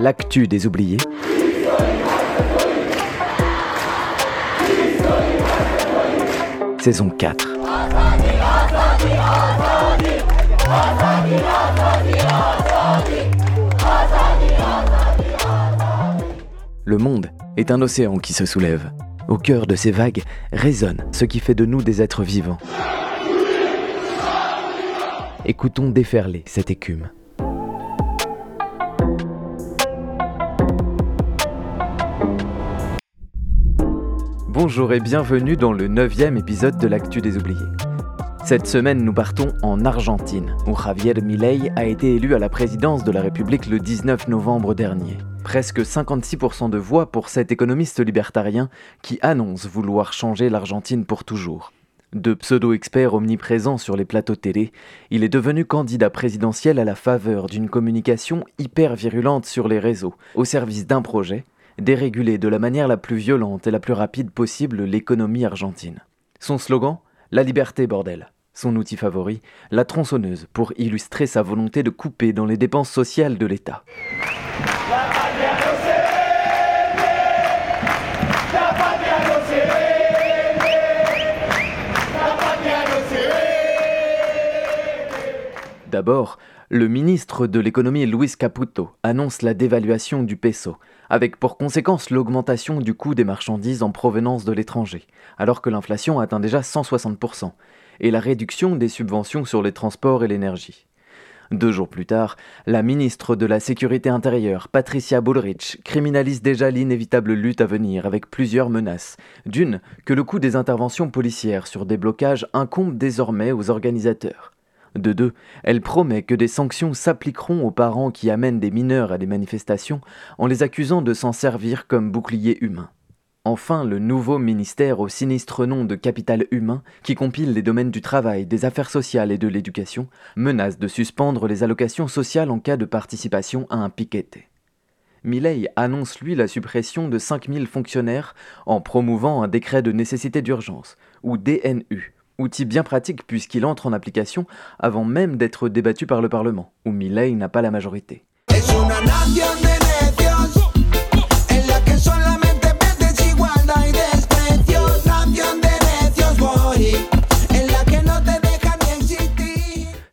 l'actu des oubliés. Saison 4. Le monde est un océan qui se soulève. Au cœur de ces vagues résonne ce qui fait de nous des êtres vivants. Écoutons déferler cette écume. Bonjour et bienvenue dans le neuvième épisode de l'Actu des Oubliés. Cette semaine, nous partons en Argentine, où Javier Milei a été élu à la présidence de la République le 19 novembre dernier. Presque 56% de voix pour cet économiste libertarien qui annonce vouloir changer l'Argentine pour toujours. De pseudo-expert omniprésent sur les plateaux télé, il est devenu candidat présidentiel à la faveur d'une communication hyper virulente sur les réseaux, au service d'un projet, déréguler de la manière la plus violente et la plus rapide possible l'économie argentine. Son slogan La liberté, bordel. Son outil favori, la tronçonneuse, pour illustrer sa volonté de couper dans les dépenses sociales de l'État. D'abord, le ministre de l'économie Luis Caputo annonce la dévaluation du peso, avec pour conséquence l'augmentation du coût des marchandises en provenance de l'étranger, alors que l'inflation atteint déjà 160%, et la réduction des subventions sur les transports et l'énergie. Deux jours plus tard, la ministre de la Sécurité intérieure, Patricia Bullrich, criminalise déjà l'inévitable lutte à venir avec plusieurs menaces. D'une, que le coût des interventions policières sur des blocages incombe désormais aux organisateurs. De deux, elle promet que des sanctions s'appliqueront aux parents qui amènent des mineurs à des manifestations en les accusant de s'en servir comme bouclier humain. Enfin, le nouveau ministère au sinistre nom de Capital Humain, qui compile les domaines du travail, des affaires sociales et de l'éducation, menace de suspendre les allocations sociales en cas de participation à un piqueté. Milley annonce lui la suppression de 5000 fonctionnaires en promouvant un décret de nécessité d'urgence, ou DNU, outil bien pratique puisqu'il entre en application avant même d'être débattu par le Parlement, où Milley n'a pas la majorité.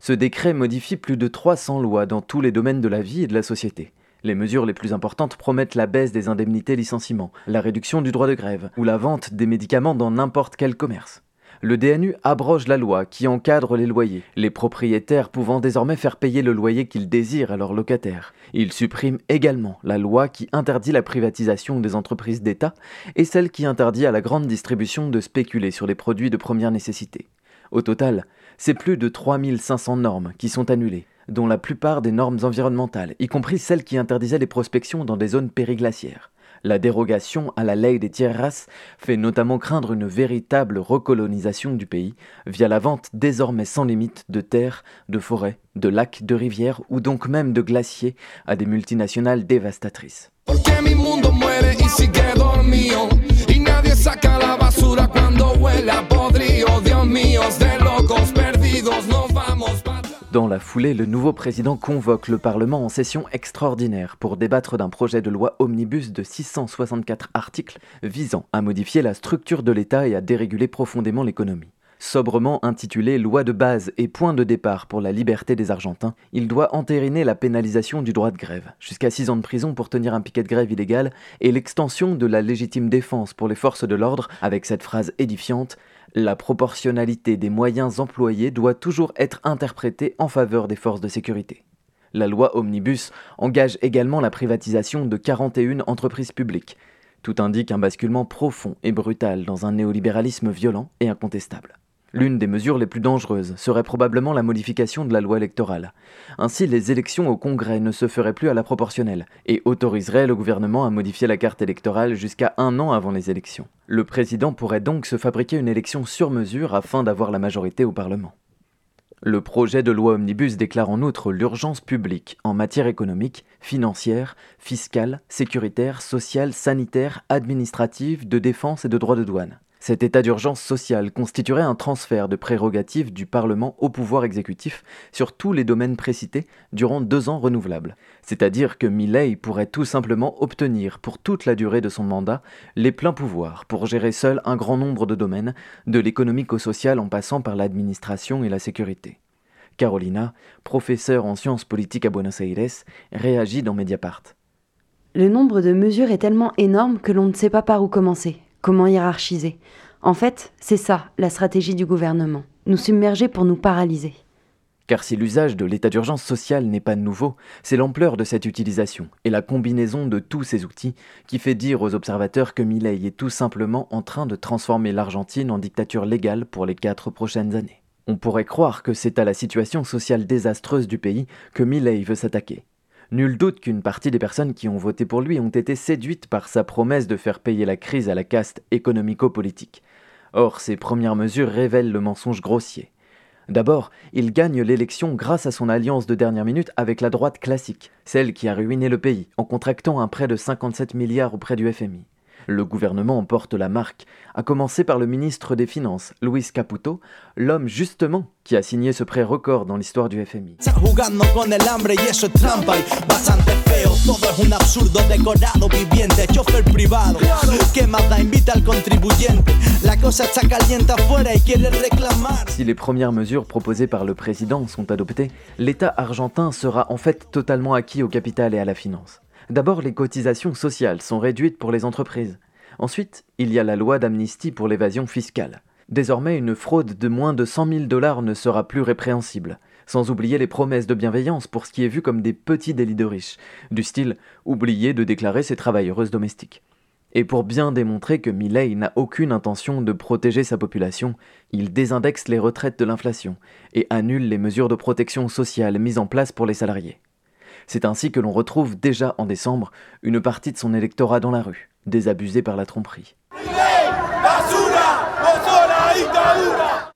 Ce décret modifie plus de 300 lois dans tous les domaines de la vie et de la société. Les mesures les plus importantes promettent la baisse des indemnités licenciement, la réduction du droit de grève ou la vente des médicaments dans n'importe quel commerce. Le DNU abroge la loi qui encadre les loyers, les propriétaires pouvant désormais faire payer le loyer qu'ils désirent à leurs locataires. Il supprime également la loi qui interdit la privatisation des entreprises d'État et celle qui interdit à la grande distribution de spéculer sur les produits de première nécessité. Au total, c'est plus de 3500 normes qui sont annulées, dont la plupart des normes environnementales, y compris celles qui interdisaient les prospections dans des zones périglaciaires. La dérogation à la ley des tierras fait notamment craindre une véritable recolonisation du pays via la vente désormais sans limite de terres, de forêts, de lacs, de rivières ou donc même de glaciers à des multinationales dévastatrices. Dans la foulée, le nouveau président convoque le Parlement en session extraordinaire pour débattre d'un projet de loi omnibus de 664 articles visant à modifier la structure de l'État et à déréguler profondément l'économie. Sobrement intitulé Loi de base et point de départ pour la liberté des Argentins, il doit entériner la pénalisation du droit de grève, jusqu'à 6 ans de prison pour tenir un piquet de grève illégal, et l'extension de la légitime défense pour les forces de l'ordre, avec cette phrase édifiante la proportionnalité des moyens employés doit toujours être interprétée en faveur des forces de sécurité. La loi Omnibus engage également la privatisation de 41 entreprises publiques. Tout indique un basculement profond et brutal dans un néolibéralisme violent et incontestable. L'une des mesures les plus dangereuses serait probablement la modification de la loi électorale. Ainsi, les élections au Congrès ne se feraient plus à la proportionnelle et autoriseraient le gouvernement à modifier la carte électorale jusqu'à un an avant les élections. Le président pourrait donc se fabriquer une élection sur mesure afin d'avoir la majorité au Parlement. Le projet de loi Omnibus déclare en outre l'urgence publique en matière économique, financière, fiscale, sécuritaire, sociale, sanitaire, administrative, de défense et de droit de douane. Cet état d'urgence sociale constituerait un transfert de prérogatives du Parlement au pouvoir exécutif sur tous les domaines précités durant deux ans renouvelables. C'est-à-dire que Milley pourrait tout simplement obtenir pour toute la durée de son mandat les pleins pouvoirs pour gérer seul un grand nombre de domaines, de l'économique au social en passant par l'administration et la sécurité. Carolina, professeure en sciences politiques à Buenos Aires, réagit dans Mediapart. Le nombre de mesures est tellement énorme que l'on ne sait pas par où commencer, comment hiérarchiser? En fait, c'est ça la stratégie du gouvernement, nous submerger pour nous paralyser. Car si l'usage de l'état d'urgence sociale n'est pas nouveau, c'est l'ampleur de cette utilisation et la combinaison de tous ces outils qui fait dire aux observateurs que Milei est tout simplement en train de transformer l'Argentine en dictature légale pour les quatre prochaines années. On pourrait croire que c'est à la situation sociale désastreuse du pays que Milei veut s'attaquer. Nul doute qu'une partie des personnes qui ont voté pour lui ont été séduites par sa promesse de faire payer la crise à la caste économico-politique. Or, ces premières mesures révèlent le mensonge grossier. D'abord, il gagne l'élection grâce à son alliance de dernière minute avec la droite classique, celle qui a ruiné le pays en contractant un prêt de 57 milliards auprès du FMI. Le gouvernement emporte la marque, à commencer par le ministre des Finances, Luis Caputo, l'homme justement qui a signé ce prêt record dans l'histoire du FMI. Si les premières mesures proposées par le président sont adoptées, l'État argentin sera en fait totalement acquis au capital et à la finance. D'abord, les cotisations sociales sont réduites pour les entreprises. Ensuite, il y a la loi d'amnistie pour l'évasion fiscale. Désormais, une fraude de moins de 100 000 dollars ne sera plus répréhensible, sans oublier les promesses de bienveillance pour ce qui est vu comme des petits délits de riches, du style oublier de déclarer ses travailleuses domestiques. Et pour bien démontrer que Milley n'a aucune intention de protéger sa population, il désindexe les retraites de l'inflation et annule les mesures de protection sociale mises en place pour les salariés. C'est ainsi que l'on retrouve déjà en décembre une partie de son électorat dans la rue, désabusé par la tromperie.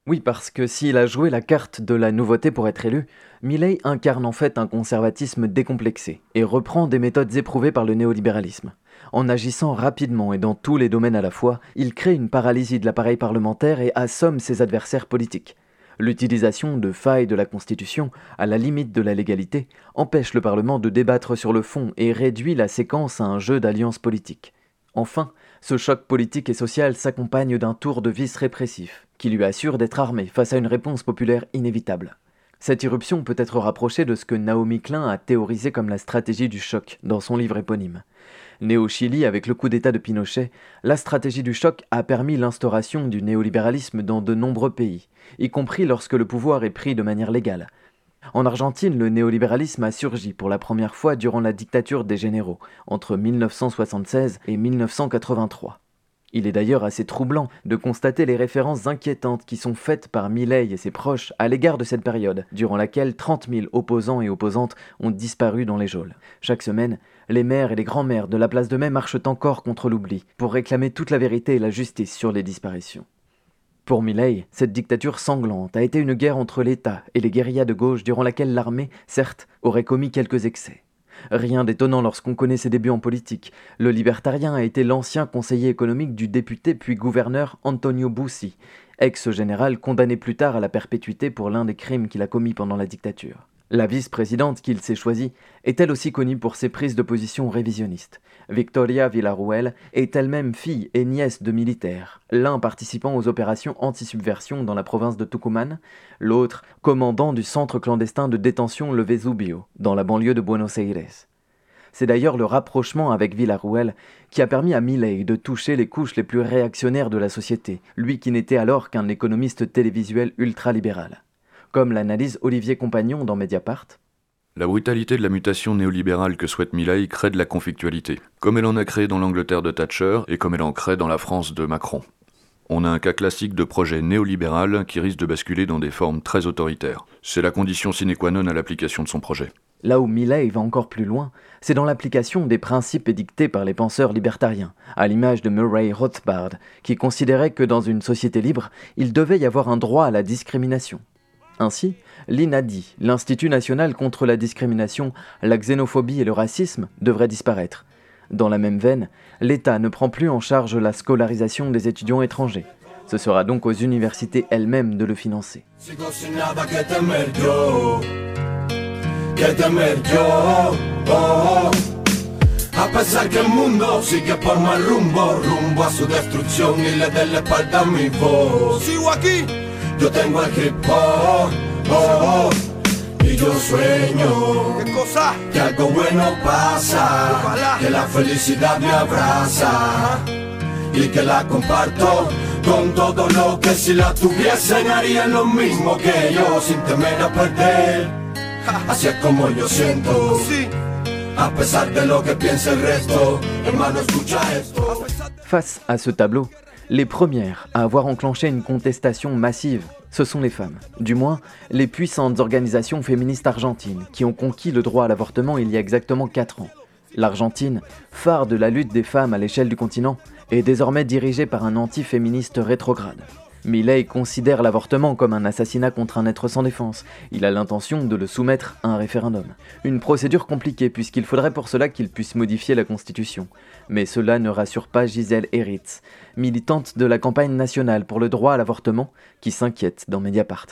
Oui, parce que s'il a joué la carte de la nouveauté pour être élu, Milley incarne en fait un conservatisme décomplexé et reprend des méthodes éprouvées par le néolibéralisme. En agissant rapidement et dans tous les domaines à la fois, il crée une paralysie de l'appareil parlementaire et assomme ses adversaires politiques. L'utilisation de failles de la Constitution, à la limite de la légalité, empêche le Parlement de débattre sur le fond et réduit la séquence à un jeu d'alliances politiques. Enfin, ce choc politique et social s'accompagne d'un tour de vis répressif, qui lui assure d'être armé face à une réponse populaire inévitable. Cette irruption peut être rapprochée de ce que Naomi Klein a théorisé comme la stratégie du choc dans son livre éponyme. Né au Chili avec le coup d'État de Pinochet, la stratégie du choc a permis l'instauration du néolibéralisme dans de nombreux pays, y compris lorsque le pouvoir est pris de manière légale. En Argentine, le néolibéralisme a surgi pour la première fois durant la dictature des généraux, entre 1976 et 1983. Il est d'ailleurs assez troublant de constater les références inquiétantes qui sont faites par Milley et ses proches à l'égard de cette période, durant laquelle 30 000 opposants et opposantes ont disparu dans les geôles. Chaque semaine, les maires et les grands-mères de la place de Mai marchent encore contre l'oubli, pour réclamer toute la vérité et la justice sur les disparitions. Pour Milley, cette dictature sanglante a été une guerre entre l'État et les guérillas de gauche durant laquelle l'armée, certes, aurait commis quelques excès. Rien d'étonnant lorsqu'on connaît ses débuts en politique. Le libertarien a été l'ancien conseiller économique du député puis gouverneur Antonio Bussi, ex-général condamné plus tard à la perpétuité pour l'un des crimes qu'il a commis pendant la dictature. La vice-présidente qu'il s'est choisie est elle aussi connue pour ses prises de position révisionnistes. Victoria Villarruel est elle-même fille et nièce de militaires, l'un participant aux opérations anti-subversion dans la province de Tucumán, l'autre commandant du centre clandestin de détention Le Vesubio, dans la banlieue de Buenos Aires. C'est d'ailleurs le rapprochement avec Villarruel qui a permis à Milley de toucher les couches les plus réactionnaires de la société, lui qui n'était alors qu'un économiste télévisuel ultralibéral comme l'analyse Olivier Compagnon dans Mediapart. La brutalité de la mutation néolibérale que souhaite Milei crée de la conflictualité, comme elle en a créé dans l'Angleterre de Thatcher et comme elle en crée dans la France de Macron. On a un cas classique de projet néolibéral qui risque de basculer dans des formes très autoritaires. C'est la condition sine qua non à l'application de son projet. Là où Milley va encore plus loin, c'est dans l'application des principes édictés par les penseurs libertariens, à l'image de Murray Rothbard, qui considérait que dans une société libre, il devait y avoir un droit à la discrimination. Ainsi, l'INADI, l'Institut national contre la discrimination, la xénophobie et le racisme, devrait disparaître. Dans la même veine, l'État ne prend plus en charge la scolarisation des étudiants étrangers. Ce sera donc aux universités elles-mêmes de le financer. A pesar que el mundo sigue por mal rumbo, rumbo a su destrucción y le dé la espalda a mi voz. Sigo aquí, yo tengo el hip hop, oh, y yo sueño ¿Qué cosa? que algo bueno pasa, que la felicidad me abraza y que la comparto con todo lo que si la tuviesen harían lo mismo que yo sin temer a perder. Así es como yo siento. Sí. Face à ce tableau, les premières à avoir enclenché une contestation massive, ce sont les femmes. Du moins, les puissantes organisations féministes argentines qui ont conquis le droit à l'avortement il y a exactement 4 ans. L'Argentine, phare de la lutte des femmes à l'échelle du continent, est désormais dirigée par un anti-féministe rétrograde. Milley considère l'avortement comme un assassinat contre un être sans défense. Il a l'intention de le soumettre à un référendum. Une procédure compliquée puisqu'il faudrait pour cela qu'il puisse modifier la Constitution. Mais cela ne rassure pas Gisèle Eritz, militante de la campagne nationale pour le droit à l'avortement, qui s'inquiète dans Mediapart.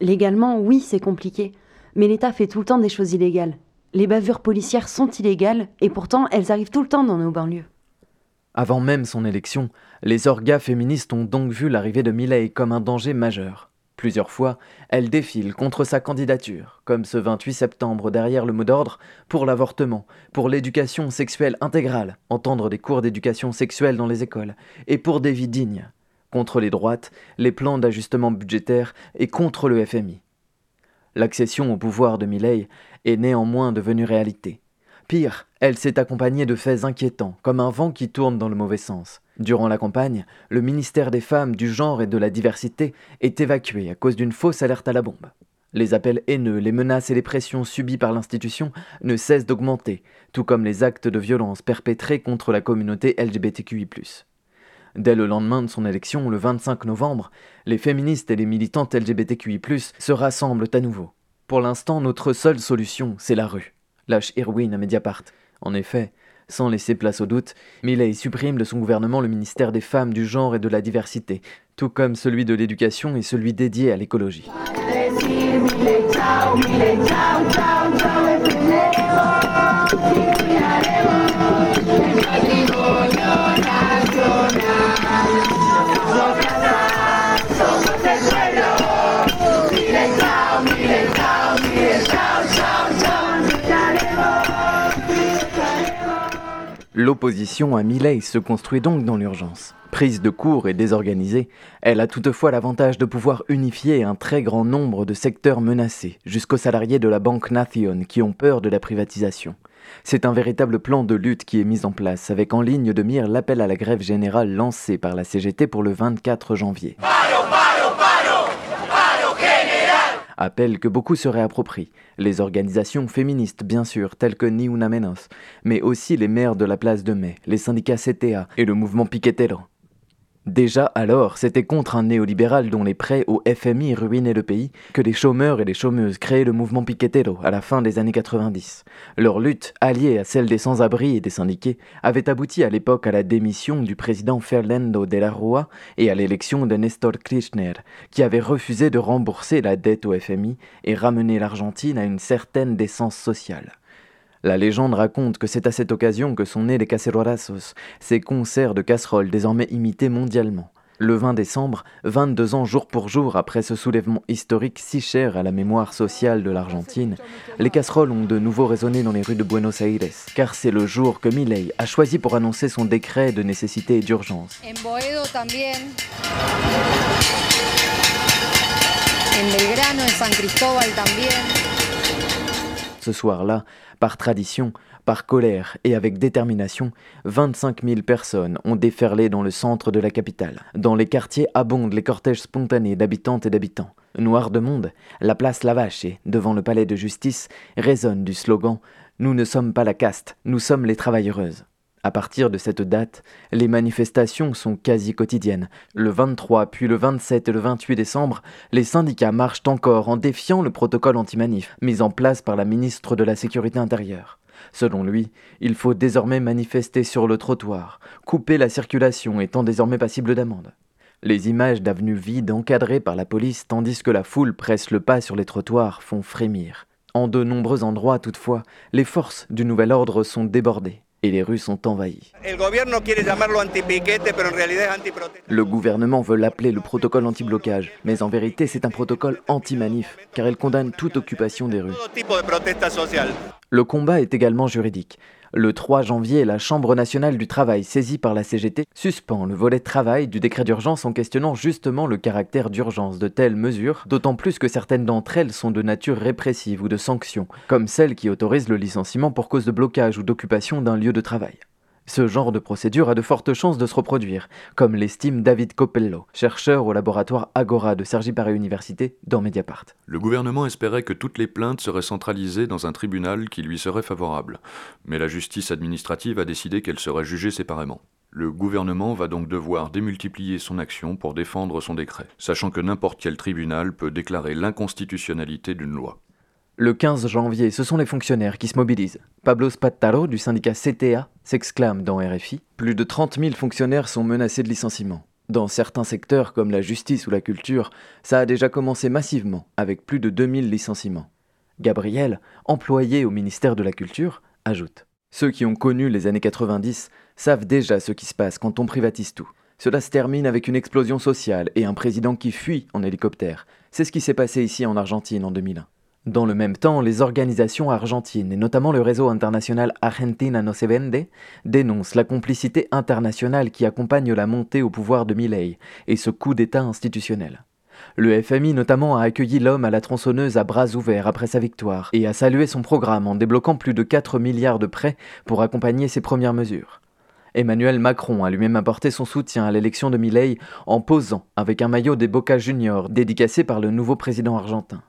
Légalement, oui, c'est compliqué. Mais l'État fait tout le temps des choses illégales. Les bavures policières sont illégales et pourtant elles arrivent tout le temps dans nos banlieues. Avant même son élection, les orgas féministes ont donc vu l'arrivée de Milley comme un danger majeur. Plusieurs fois, elles défilent contre sa candidature, comme ce 28 septembre derrière le mot d'ordre pour l'avortement, pour l'éducation sexuelle intégrale, entendre des cours d'éducation sexuelle dans les écoles, et pour des vies dignes, contre les droites, les plans d'ajustement budgétaire et contre le FMI. L'accession au pouvoir de Milley est néanmoins devenue réalité. Pire, elle s'est accompagnée de faits inquiétants, comme un vent qui tourne dans le mauvais sens. Durant la campagne, le ministère des Femmes, du Genre et de la Diversité est évacué à cause d'une fausse alerte à la bombe. Les appels haineux, les menaces et les pressions subies par l'institution ne cessent d'augmenter, tout comme les actes de violence perpétrés contre la communauté LGBTQI. Dès le lendemain de son élection, le 25 novembre, les féministes et les militantes LGBTQI, se rassemblent à nouveau. Pour l'instant, notre seule solution, c'est la rue lâche Irwin à Mediapart. En effet, sans laisser place au doute, Milley supprime de son gouvernement le ministère des femmes, du genre et de la diversité, tout comme celui de l'éducation et celui dédié à l'écologie. L'opposition à Milley se construit donc dans l'urgence. Prise de court et désorganisée, elle a toutefois l'avantage de pouvoir unifier un très grand nombre de secteurs menacés, jusqu'aux salariés de la Banque Nation qui ont peur de la privatisation. C'est un véritable plan de lutte qui est mis en place, avec en ligne de mire l'appel à la grève générale lancé par la CGT pour le 24 janvier appel que beaucoup se réapproprient. Les organisations féministes, bien sûr, telles que Ni Una Menos, mais aussi les maires de la place de Mai, les syndicats CTA et le mouvement Piquetero. Déjà alors, c'était contre un néolibéral dont les prêts au FMI ruinaient le pays que les chômeurs et les chômeuses créaient le mouvement Piquetero à la fin des années 90. Leur lutte, alliée à celle des sans-abri et des syndiqués, avait abouti à l'époque à la démission du président Fernando de la Rua et à l'élection de Nestor Kirchner, qui avait refusé de rembourser la dette au FMI et ramener l'Argentine à une certaine décence sociale. La légende raconte que c'est à cette occasion que sont nés les cacerorazos, ces concerts de casseroles désormais imités mondialement. Le 20 décembre, 22 ans jour pour jour après ce soulèvement historique si cher à la mémoire sociale de l'Argentine, les casseroles ont de nouveau résonné dans les rues de Buenos Aires, car c'est le jour que Milei a choisi pour annoncer son décret de nécessité et d'urgence. Ce soir-là, par tradition, par colère et avec détermination, 25 000 personnes ont déferlé dans le centre de la capitale. Dans les quartiers abondent les cortèges spontanés d'habitantes et d'habitants. Noir de monde, la place Lavache, devant le palais de justice, résonne du slogan Nous ne sommes pas la caste, nous sommes les travailleuses. À partir de cette date, les manifestations sont quasi quotidiennes. Le 23, puis le 27 et le 28 décembre, les syndicats marchent encore en défiant le protocole anti-manif mis en place par la ministre de la Sécurité intérieure. Selon lui, il faut désormais manifester sur le trottoir, couper la circulation étant désormais passible d'amende. Les images d'avenues vides encadrées par la police tandis que la foule presse le pas sur les trottoirs font frémir. En de nombreux endroits, toutefois, les forces du nouvel ordre sont débordées et les rues sont envahies. Le gouvernement veut l'appeler le protocole anti-blocage, mais en vérité c'est un protocole anti-manif, car il condamne toute occupation des rues. Le combat est également juridique. Le 3 janvier, la Chambre nationale du travail, saisie par la CGT, suspend le volet travail du décret d'urgence en questionnant justement le caractère d'urgence de telles mesures, d'autant plus que certaines d'entre elles sont de nature répressive ou de sanction, comme celle qui autorise le licenciement pour cause de blocage ou d'occupation d'un lieu de travail. Ce genre de procédure a de fortes chances de se reproduire, comme l'estime David Copello, chercheur au laboratoire Agora de Sergi Paris Université dans Mediapart. Le gouvernement espérait que toutes les plaintes seraient centralisées dans un tribunal qui lui serait favorable, mais la justice administrative a décidé qu'elles seraient jugées séparément. Le gouvernement va donc devoir démultiplier son action pour défendre son décret, sachant que n'importe quel tribunal peut déclarer l'inconstitutionnalité d'une loi. Le 15 janvier, ce sont les fonctionnaires qui se mobilisent. Pablo Spattaro du syndicat CTA s'exclame dans RFI Plus de 30 000 fonctionnaires sont menacés de licenciement. Dans certains secteurs comme la justice ou la culture, ça a déjà commencé massivement, avec plus de 2000 licenciements. Gabriel, employé au ministère de la Culture, ajoute Ceux qui ont connu les années 90 savent déjà ce qui se passe quand on privatise tout. Cela se termine avec une explosion sociale et un président qui fuit en hélicoptère. C'est ce qui s'est passé ici en Argentine en 2001. Dans le même temps, les organisations argentines, et notamment le réseau international Argentina no se vende, dénoncent la complicité internationale qui accompagne la montée au pouvoir de Milei et ce coup d'État institutionnel. Le FMI notamment a accueilli l'homme à la tronçonneuse à bras ouverts après sa victoire et a salué son programme en débloquant plus de 4 milliards de prêts pour accompagner ses premières mesures. Emmanuel Macron a lui-même apporté son soutien à l'élection de Milei en posant avec un maillot des Boca Juniors dédicacé par le nouveau président argentin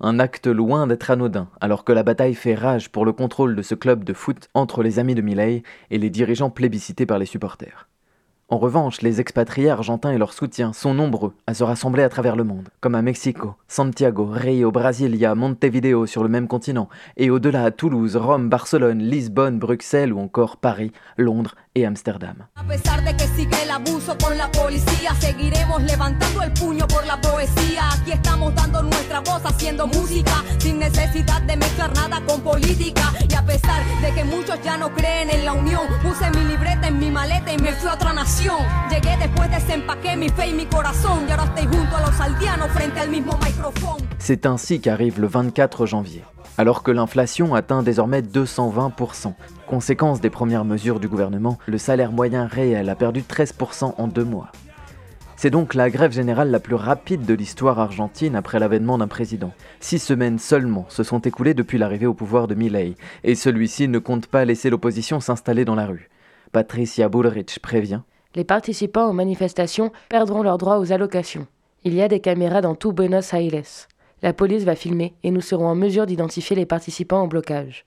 un acte loin d'être anodin, alors que la bataille fait rage pour le contrôle de ce club de foot entre les amis de Milei et les dirigeants plébiscités par les supporters. En revanche, les expatriés argentins et leurs soutiens sont nombreux à se rassembler à travers le monde, comme à Mexico, Santiago, Rio, Brasilia, Montevideo sur le même continent, et au-delà à Toulouse, Rome, Barcelone, Lisbonne, Bruxelles ou encore Paris, Londres et Amsterdam. C'est ainsi qu'arrive le 24 janvier. Alors que l'inflation atteint désormais 220%, conséquence des premières mesures du gouvernement, le salaire moyen réel a perdu 13% en deux mois. C'est donc la grève générale la plus rapide de l'histoire argentine après l'avènement d'un président. Six semaines seulement se sont écoulées depuis l'arrivée au pouvoir de Milei, et celui-ci ne compte pas laisser l'opposition s'installer dans la rue. Patricia Bullrich prévient les participants aux manifestations perdront leur droit aux allocations. Il y a des caméras dans tout Buenos Aires. La police va filmer et nous serons en mesure d'identifier les participants au blocage.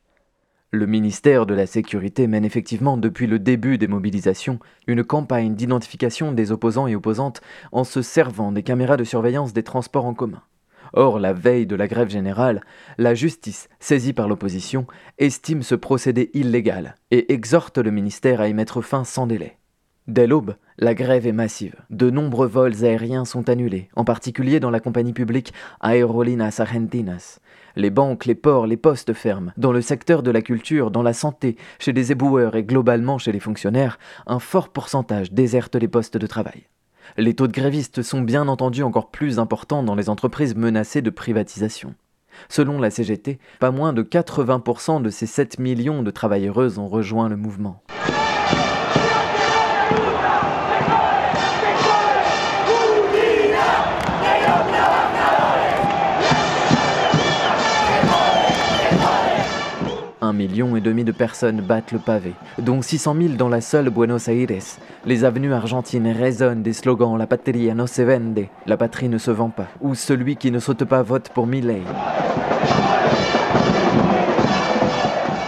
Le ministère de la Sécurité mène effectivement depuis le début des mobilisations une campagne d'identification des opposants et opposantes en se servant des caméras de surveillance des transports en commun. Or, la veille de la grève générale, la justice, saisie par l'opposition, estime ce procédé illégal et exhorte le ministère à y mettre fin sans délai. Dès l'aube, la grève est massive. De nombreux vols aériens sont annulés, en particulier dans la compagnie publique Aerolinas Argentinas. Les banques, les ports, les postes ferment. Dans le secteur de la culture, dans la santé, chez les éboueurs et globalement chez les fonctionnaires, un fort pourcentage déserte les postes de travail. Les taux de grévistes sont bien entendu encore plus importants dans les entreprises menacées de privatisation. Selon la CGT, pas moins de 80% de ces 7 millions de travailleuses ont rejoint le mouvement. Un million et demi de personnes battent le pavé, dont 600 000 dans la seule Buenos Aires. Les avenues argentines résonnent des slogans La patria no se vende, la patrie ne se vend pas, ou celui qui ne saute pas vote pour Milei.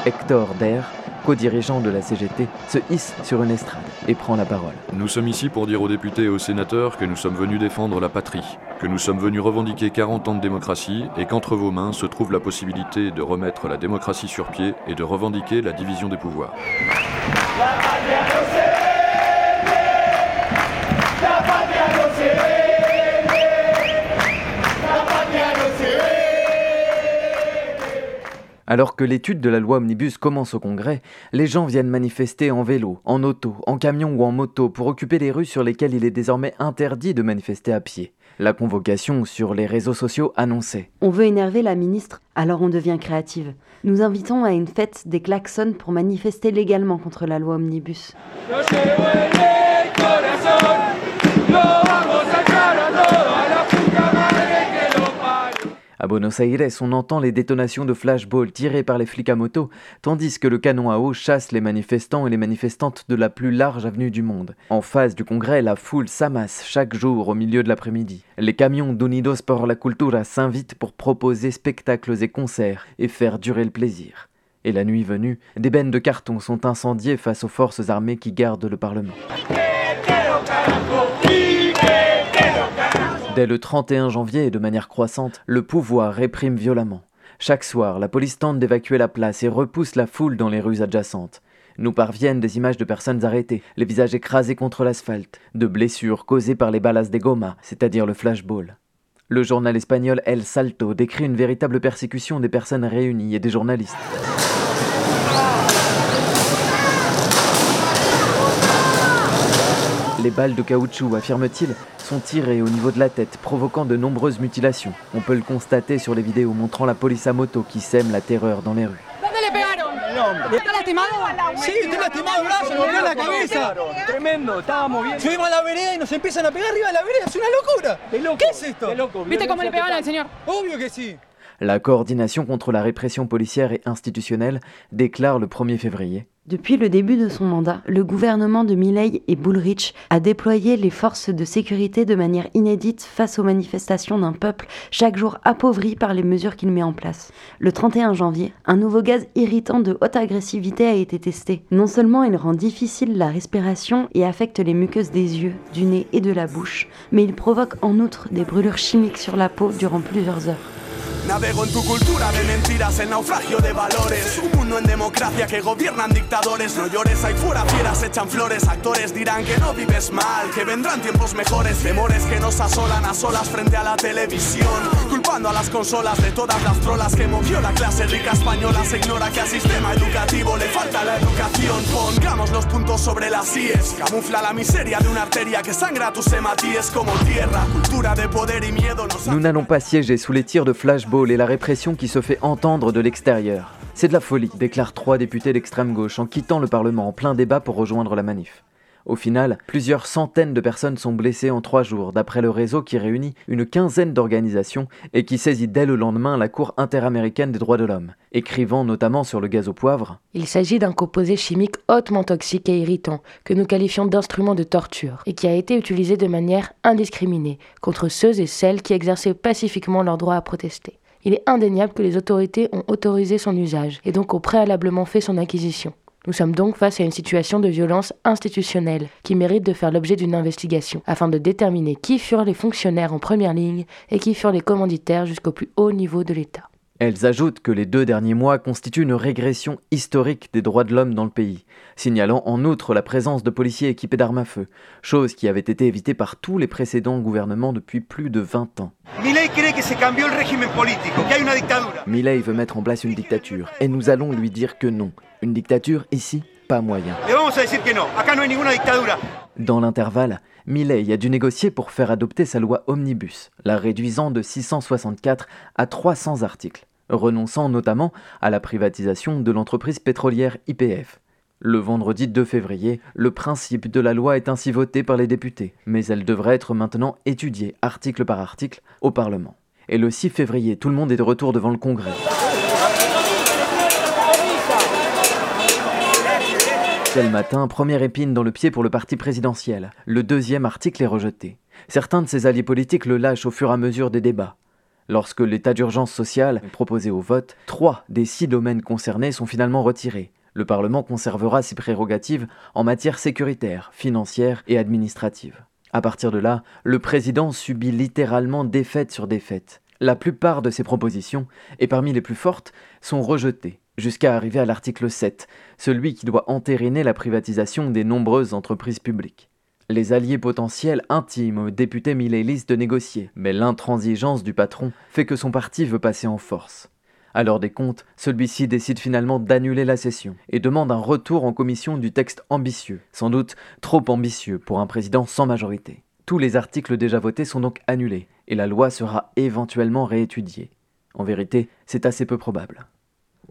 Hector Der, co-dirigeant de la CGT, se hisse sur une estrade et prend la parole. Nous sommes ici pour dire aux députés et aux sénateurs que nous sommes venus défendre la patrie, que nous sommes venus revendiquer 40 ans de démocratie et qu'entre vos mains se trouve la possibilité de remettre la démocratie sur pied et de revendiquer la division des pouvoirs. Alors que l'étude de la loi Omnibus commence au Congrès, les gens viennent manifester en vélo, en auto, en camion ou en moto pour occuper les rues sur lesquelles il est désormais interdit de manifester à pied. La convocation sur les réseaux sociaux annonçait. On veut énerver la ministre, alors on devient créative. Nous invitons à une fête des klaxons pour manifester légalement contre la loi Omnibus. À Buenos Aires, on entend les détonations de flashballs tirées par les flics à moto, tandis que le canon à eau chasse les manifestants et les manifestantes de la plus large avenue du monde. En face du Congrès, la foule s'amasse chaque jour au milieu de l'après-midi. Les camions d'Unidos por la Cultura s'invitent pour proposer spectacles et concerts et faire durer le plaisir. Et la nuit venue, des bennes de carton sont incendiées face aux forces armées qui gardent le Parlement. Dès le 31 janvier et de manière croissante, le pouvoir réprime violemment. Chaque soir, la police tente d'évacuer la place et repousse la foule dans les rues adjacentes. Nous parviennent des images de personnes arrêtées, les visages écrasés contre l'asphalte, de blessures causées par les balas de goma, c'est-à-dire le flashball. Le journal espagnol El Salto décrit une véritable persécution des personnes réunies et des journalistes. Les balles de caoutchouc, affirme-t-il, sont tirées au niveau de la tête, provoquant de nombreuses mutilations. On peut le constater sur les vidéos montrant la police à moto qui sème la terreur dans les rues. La coordination contre la répression policière et institutionnelle déclare le 1er février. Depuis le début de son mandat, le gouvernement de Milei et Bullrich a déployé les forces de sécurité de manière inédite face aux manifestations d'un peuple chaque jour appauvri par les mesures qu'il met en place. Le 31 janvier, un nouveau gaz irritant de haute agressivité a été testé. Non seulement il rend difficile la respiration et affecte les muqueuses des yeux, du nez et de la bouche, mais il provoque en outre des brûlures chimiques sur la peau durant plusieurs heures. Navego en tu cultura de mentiras, el naufragio de valores. Un mundo en democracia que gobiernan dictadores. No llores, ahí fuera fieras echan flores. Actores dirán que no vives mal, que vendrán tiempos mejores. Temores que nos asolan a solas frente a la televisión. Culpando a las consolas de todas las trolas que movió la clase rica española. Se ignora que al sistema educativo le falta la educación. Pongamos los puntos sobre las IES. Camufla la miseria de una arteria que sangra tus hematíes como tierra. Cultura de poder y miedo nos Nous n'allons pas siéger sous les tirs de flashball et la répression qui se fait entendre de l'extérieur. C'est de la folie, déclarent trois députés d'extrême gauche en quittant le Parlement en plein débat pour rejoindre la manif. Au final, plusieurs centaines de personnes sont blessées en trois jours, d'après le réseau qui réunit une quinzaine d'organisations et qui saisit dès le lendemain la Cour interaméricaine des droits de l'homme, écrivant notamment sur le gaz au poivre. Il s'agit d'un composé chimique hautement toxique et irritant, que nous qualifions d'instrument de torture, et qui a été utilisé de manière indiscriminée contre ceux et celles qui exerçaient pacifiquement leur droit à protester. Il est indéniable que les autorités ont autorisé son usage et donc ont préalablement fait son acquisition. Nous sommes donc face à une situation de violence institutionnelle qui mérite de faire l'objet d'une investigation afin de déterminer qui furent les fonctionnaires en première ligne et qui furent les commanditaires jusqu'au plus haut niveau de l'État. Elles ajoutent que les deux derniers mois constituent une régression historique des droits de l'homme dans le pays, signalant en outre la présence de policiers équipés d'armes à feu, chose qui avait été évitée par tous les précédents gouvernements depuis plus de 20 ans. Milei veut mettre en place une dictature, et nous allons lui dire que non. Une dictature ici, pas moyen. Dans l'intervalle, Milei a dû négocier pour faire adopter sa loi Omnibus, la réduisant de 664 à 300 articles, renonçant notamment à la privatisation de l'entreprise pétrolière IPF. Le vendredi 2 février, le principe de la loi est ainsi voté par les députés, mais elle devrait être maintenant étudiée article par article au Parlement. Et le 6 février, tout le monde est de retour devant le Congrès. Quel matin, première épine dans le pied pour le parti présidentiel. Le deuxième article est rejeté. Certains de ses alliés politiques le lâchent au fur et à mesure des débats. Lorsque l'état d'urgence sociale est proposé au vote, trois des six domaines concernés sont finalement retirés. Le Parlement conservera ses prérogatives en matière sécuritaire, financière et administrative. À partir de là, le président subit littéralement défaite sur défaite. La plupart de ses propositions, et parmi les plus fortes, sont rejetées, jusqu'à arriver à l'article 7, celui qui doit entériner la privatisation des nombreuses entreprises publiques. Les alliés potentiels intiment au député Mileilis de négocier, mais l'intransigeance du patron fait que son parti veut passer en force. À l'heure des comptes, celui-ci décide finalement d'annuler la session et demande un retour en commission du texte ambitieux, sans doute trop ambitieux pour un président sans majorité. Tous les articles déjà votés sont donc annulés et la loi sera éventuellement réétudiée. En vérité, c'est assez peu probable.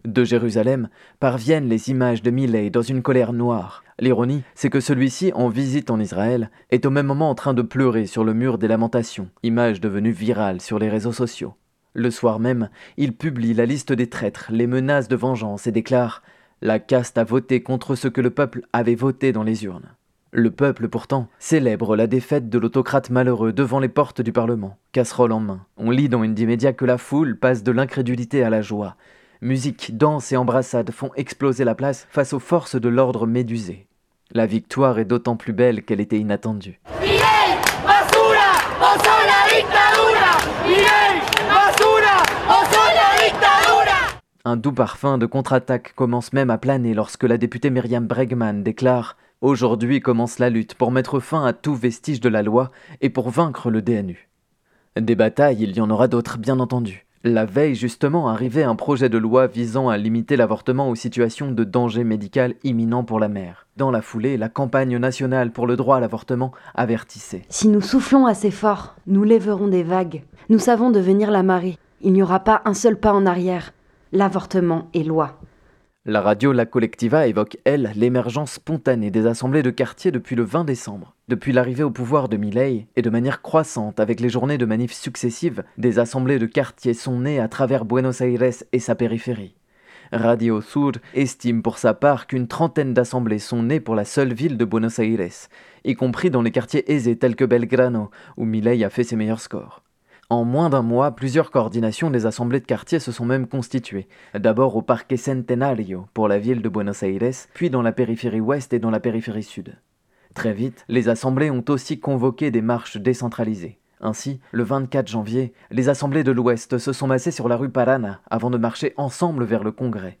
De Jérusalem parviennent les images de Millet dans une colère noire. L'ironie, c'est que celui-ci, en visite en Israël, est au même moment en train de pleurer sur le mur des lamentations, image devenue virale sur les réseaux sociaux. Le soir même, il publie la liste des traîtres, les menaces de vengeance et déclare La caste a voté contre ce que le peuple avait voté dans les urnes. Le peuple, pourtant, célèbre la défaite de l'autocrate malheureux devant les portes du Parlement, casserole en main. On lit dans une médias que la foule passe de l'incrédulité à la joie. Musique, danse et embrassades font exploser la place face aux forces de l'ordre médusé. La victoire est d'autant plus belle qu'elle était inattendue. Un doux parfum de contre-attaque commence même à planer lorsque la députée Myriam Bregman déclare Aujourd'hui commence la lutte pour mettre fin à tout vestige de la loi et pour vaincre le DNU. Des batailles, il y en aura d'autres, bien entendu. La veille, justement, arrivait un projet de loi visant à limiter l'avortement aux situations de danger médical imminent pour la mère. Dans la foulée, la campagne nationale pour le droit à l'avortement avertissait. Si nous soufflons assez fort, nous lèverons des vagues. Nous savons devenir la marée. Il n'y aura pas un seul pas en arrière l'avortement est loi. La radio La Collectiva évoque, elle, l'émergence spontanée des assemblées de quartier depuis le 20 décembre. Depuis l'arrivée au pouvoir de Milei, et de manière croissante avec les journées de manifs successives, des assemblées de quartier sont nées à travers Buenos Aires et sa périphérie. Radio Sur estime pour sa part qu'une trentaine d'assemblées sont nées pour la seule ville de Buenos Aires, y compris dans les quartiers aisés tels que Belgrano, où Milei a fait ses meilleurs scores. En moins d'un mois, plusieurs coordinations des assemblées de quartier se sont même constituées. D'abord au Parque Centenario pour la ville de Buenos Aires, puis dans la périphérie ouest et dans la périphérie sud. Très vite, les assemblées ont aussi convoqué des marches décentralisées. Ainsi, le 24 janvier, les assemblées de l'Ouest se sont massées sur la rue Parana avant de marcher ensemble vers le Congrès.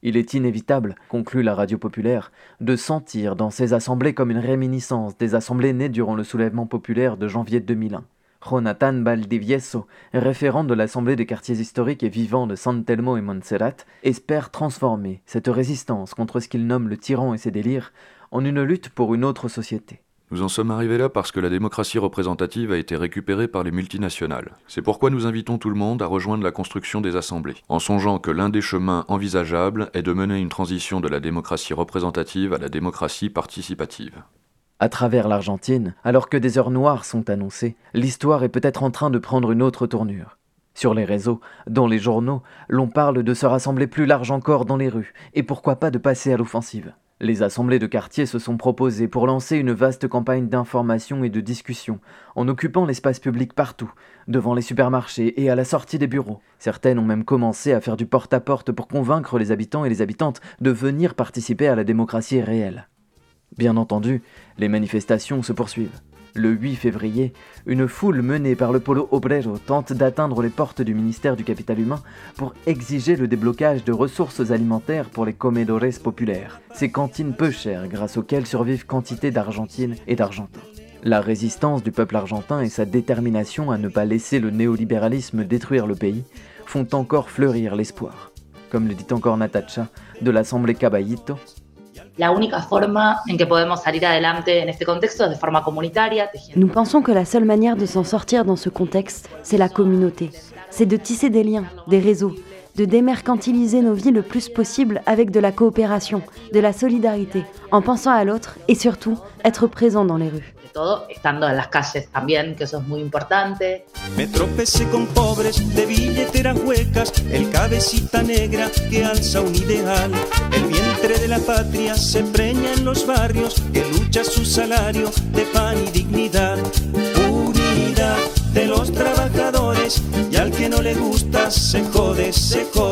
Il est inévitable, conclut la radio populaire, de sentir dans ces assemblées comme une réminiscence des assemblées nées durant le soulèvement populaire de janvier 2001. Jonathan Baldivieso, référent de l'Assemblée des quartiers historiques et vivants de San Telmo et Montserrat, espère transformer cette résistance contre ce qu'il nomme le tyran et ses délires en une lutte pour une autre société. Nous en sommes arrivés là parce que la démocratie représentative a été récupérée par les multinationales. C'est pourquoi nous invitons tout le monde à rejoindre la construction des assemblées, en songeant que l'un des chemins envisageables est de mener une transition de la démocratie représentative à la démocratie participative. À travers l'Argentine, alors que des heures noires sont annoncées, l'histoire est peut-être en train de prendre une autre tournure. Sur les réseaux, dans les journaux, l'on parle de se rassembler plus large encore dans les rues, et pourquoi pas de passer à l'offensive. Les assemblées de quartier se sont proposées pour lancer une vaste campagne d'information et de discussion, en occupant l'espace public partout, devant les supermarchés et à la sortie des bureaux. Certaines ont même commencé à faire du porte-à-porte -porte pour convaincre les habitants et les habitantes de venir participer à la démocratie réelle. Bien entendu, les manifestations se poursuivent. Le 8 février, une foule menée par le Polo Obrero tente d'atteindre les portes du ministère du Capital Humain pour exiger le déblocage de ressources alimentaires pour les comedores populaires, ces cantines peu chères grâce auxquelles survivent quantité d'Argentines et d'Argentins. La résistance du peuple argentin et sa détermination à ne pas laisser le néolibéralisme détruire le pays font encore fleurir l'espoir. Comme le dit encore Natacha de l'Assemblée Caballito, la única forma en que podemos salir adelante en este contexto de forma comunitaria. Nous pensons que la seule manière de s'en sortir dans ce contexte, c'est la communauté. C'est de tisser des liens, des réseaux, de démercantiliser nos vies le plus possible avec de la coopération, de la solidarité, en pensant à l'autre et surtout être présent dans les rues. Todo estando en las calles también, que eso es muy importante. Me tropecé con pobres de billeteras huecas, el cabecita negra que alza un ideal. El vientre de la patria se preña en los barrios, que lucha su salario de pan y dignidad. Unidad de los trabajadores y al que no le gusta se jode, se jode.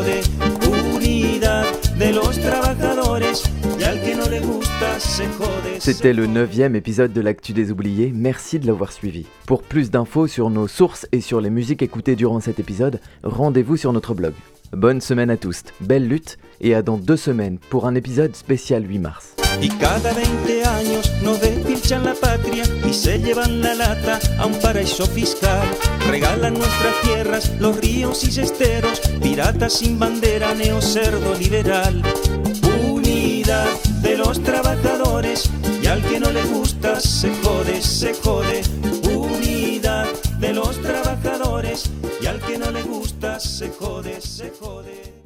C'était le neuvième épisode de l'actu des oubliés, merci de l'avoir suivi. Pour plus d'infos sur nos sources et sur les musiques écoutées durant cet épisode, rendez-vous sur notre blog. Bonne semaine à tous, belle lutte, et à dans deux semaines pour un épisode spécial 8 mars. Y cada 20 años nos despilchan la patria y se llevan la lata a un paraíso fiscal. Regalan nuestras tierras, los ríos y cesteros, piratas sin bandera, neocerdo liberal. Unidad de los trabajadores y al que no le gusta se jode, se jode. Unidad de los trabajadores y al que no le gusta se jode, se jode.